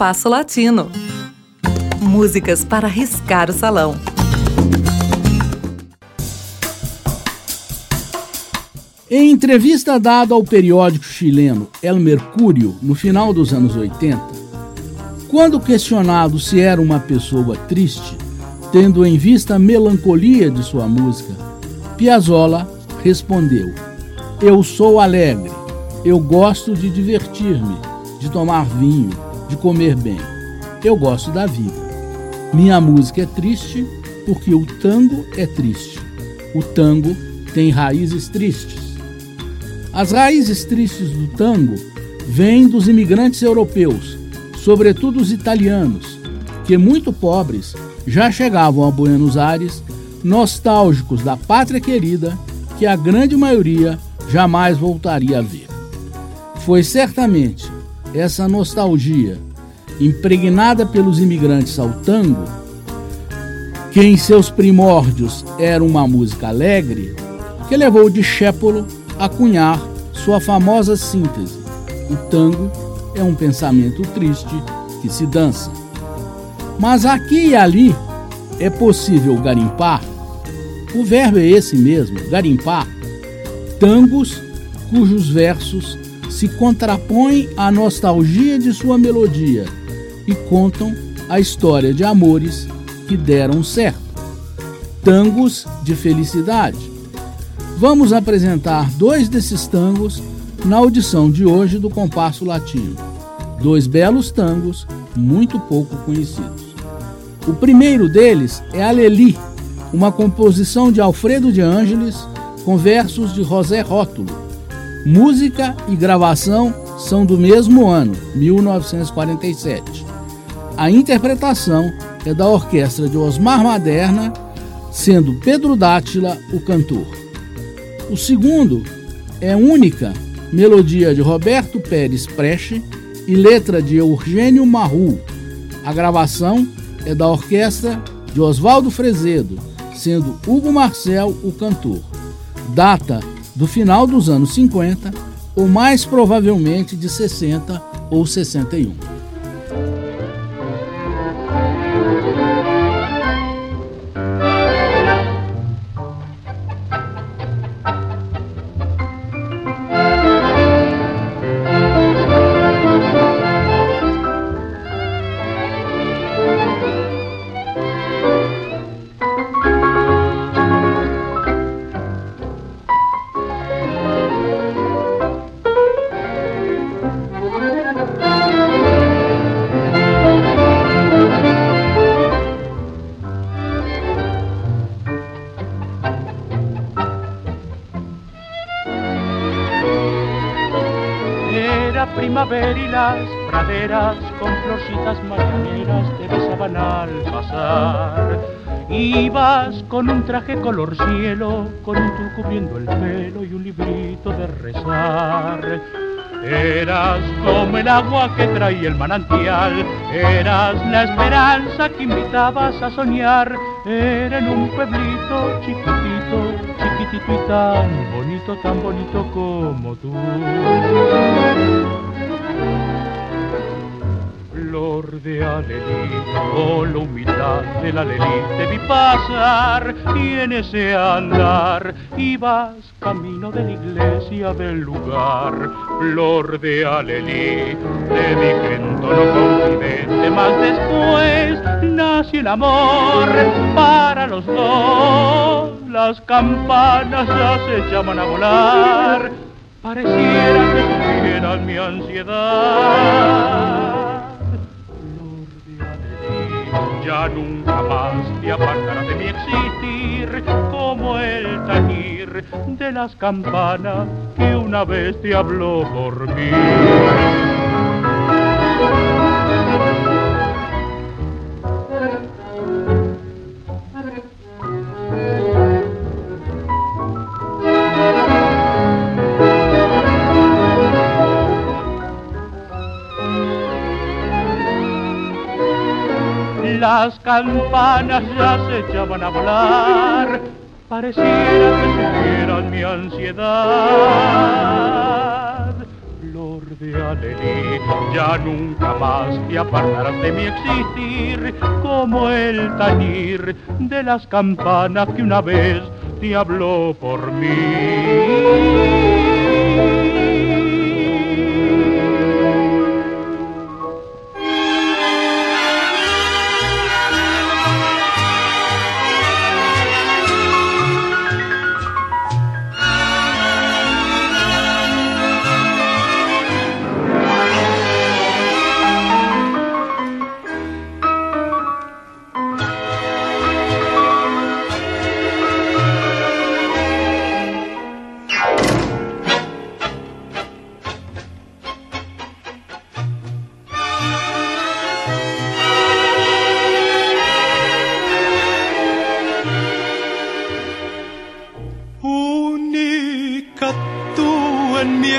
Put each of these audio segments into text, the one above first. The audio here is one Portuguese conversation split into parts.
Compasso Latino. Músicas para riscar o salão. Em entrevista dada ao periódico chileno El Mercúrio no final dos anos 80, quando questionado se era uma pessoa triste, tendo em vista a melancolia de sua música, Piazzolla respondeu: Eu sou alegre, eu gosto de divertir-me, de tomar vinho, de comer bem. Eu gosto da vida. Minha música é triste porque o tango é triste. O tango tem raízes tristes. As raízes tristes do tango vêm dos imigrantes europeus, sobretudo os italianos, que muito pobres já chegavam a Buenos Aires nostálgicos da pátria querida que a grande maioria jamais voltaria a ver. Foi certamente essa nostalgia, impregnada pelos imigrantes ao tango, que em seus primórdios era uma música alegre, que levou Discépolo a cunhar sua famosa síntese: o tango é um pensamento triste que se dança. Mas aqui e ali é possível garimpar, o verbo é esse mesmo, garimpar, tangos cujos versos se contrapõem à nostalgia de sua melodia e contam a história de amores que deram certo. Tangos de felicidade Vamos apresentar dois desses tangos na audição de hoje do Compasso Latino. Dois belos tangos muito pouco conhecidos. O primeiro deles é Aleli, uma composição de Alfredo de Ângeles com versos de José Rótulo. Música e gravação são do mesmo ano, 1947. A interpretação é da orquestra de Osmar Maderna, sendo Pedro Dátila o cantor. O segundo é única, melodia de Roberto Pérez Preche e letra de Eugênio Marru. A gravação é da orquestra de Oswaldo Frezedo, sendo Hugo Marcel o cantor. Data do final dos anos 50 ou mais provavelmente de 60 ou 61. Primavera y las praderas con florcitas mañaneras te besaban al pasar. Ibas con un traje color cielo, con un tú cubriendo el pelo y un librito de rezar. Eras como el agua que traía el manantial, eras la esperanza que invitabas a soñar. Era un pueblito chiquitito, chiquitito y tan bonito, tan bonito como tú de con la humildad del alelí te vi pasar y en ese andar ibas camino de la iglesia del lugar. Flor de alelí, te dije en tono confidente, más después nació el amor para los dos. Las campanas ya se llaman a volar, pareciera que tuvieran mi ansiedad nunca más te apartará de mi existir como el tañir de las campanas que una vez te habló por mí. Las campanas ya se echaban a volar, pareciera que supieran mi ansiedad. Flor de Alelí. Ya nunca más te apartarás de mi existir, como el tañir de las campanas que una vez te habló por mí.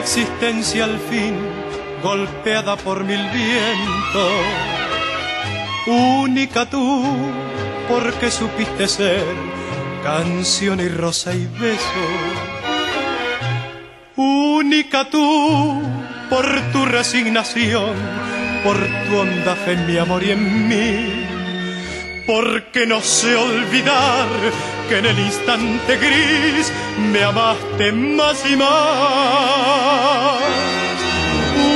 Existencia al fin golpeada por mil vientos. Única tú, porque supiste ser canción y rosa y beso. Única tú, por tu resignación, por tu honda fe en mi amor y en mí. Porque no sé olvidar que en el instante gris me amaste más y más.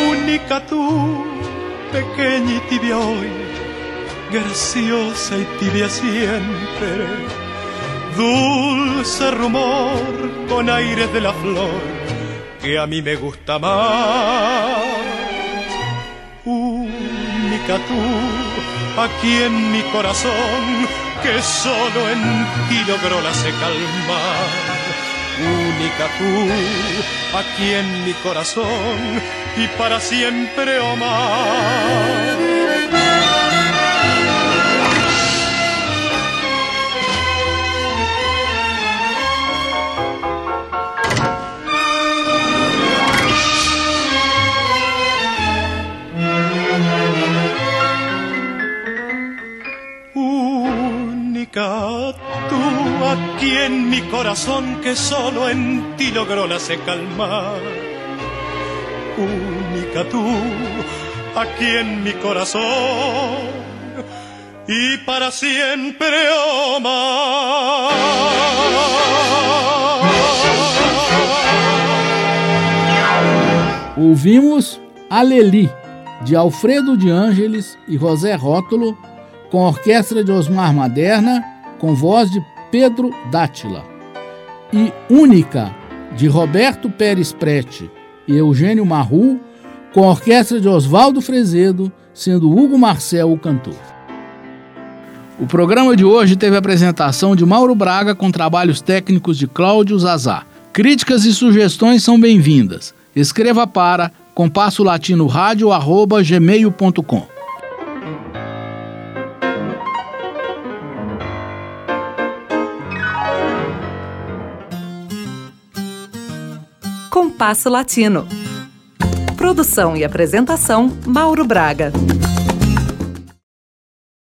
Única tú, pequeña y tibia hoy, graciosa y tibia siempre. Dulce rumor con aires de la flor que a mí me gusta más. Única tú, aquí en mi corazón que solo en ti logró la se calmar. Única tú, aquí en mi corazón y para siempre o en mi corazón que solo en ti logró la se calmar. Única tú aquí en mi corazón y para siempre oh. Ouvimos Aleli, de Alfredo de Ângeles e José Rótulo com orquestra de Osmar Maderna, com voz de Pedro Dátila, e Única, de Roberto Pérez Prete e Eugênio Marru, com orquestra de Oswaldo Frezedo, sendo Hugo Marcel o cantor. O programa de hoje teve a apresentação de Mauro Braga com trabalhos técnicos de Cláudio Zazá. Críticas e sugestões são bem-vindas. Escreva para compasso gmail.com. Compasso Latino. Produção e apresentação: Mauro Braga.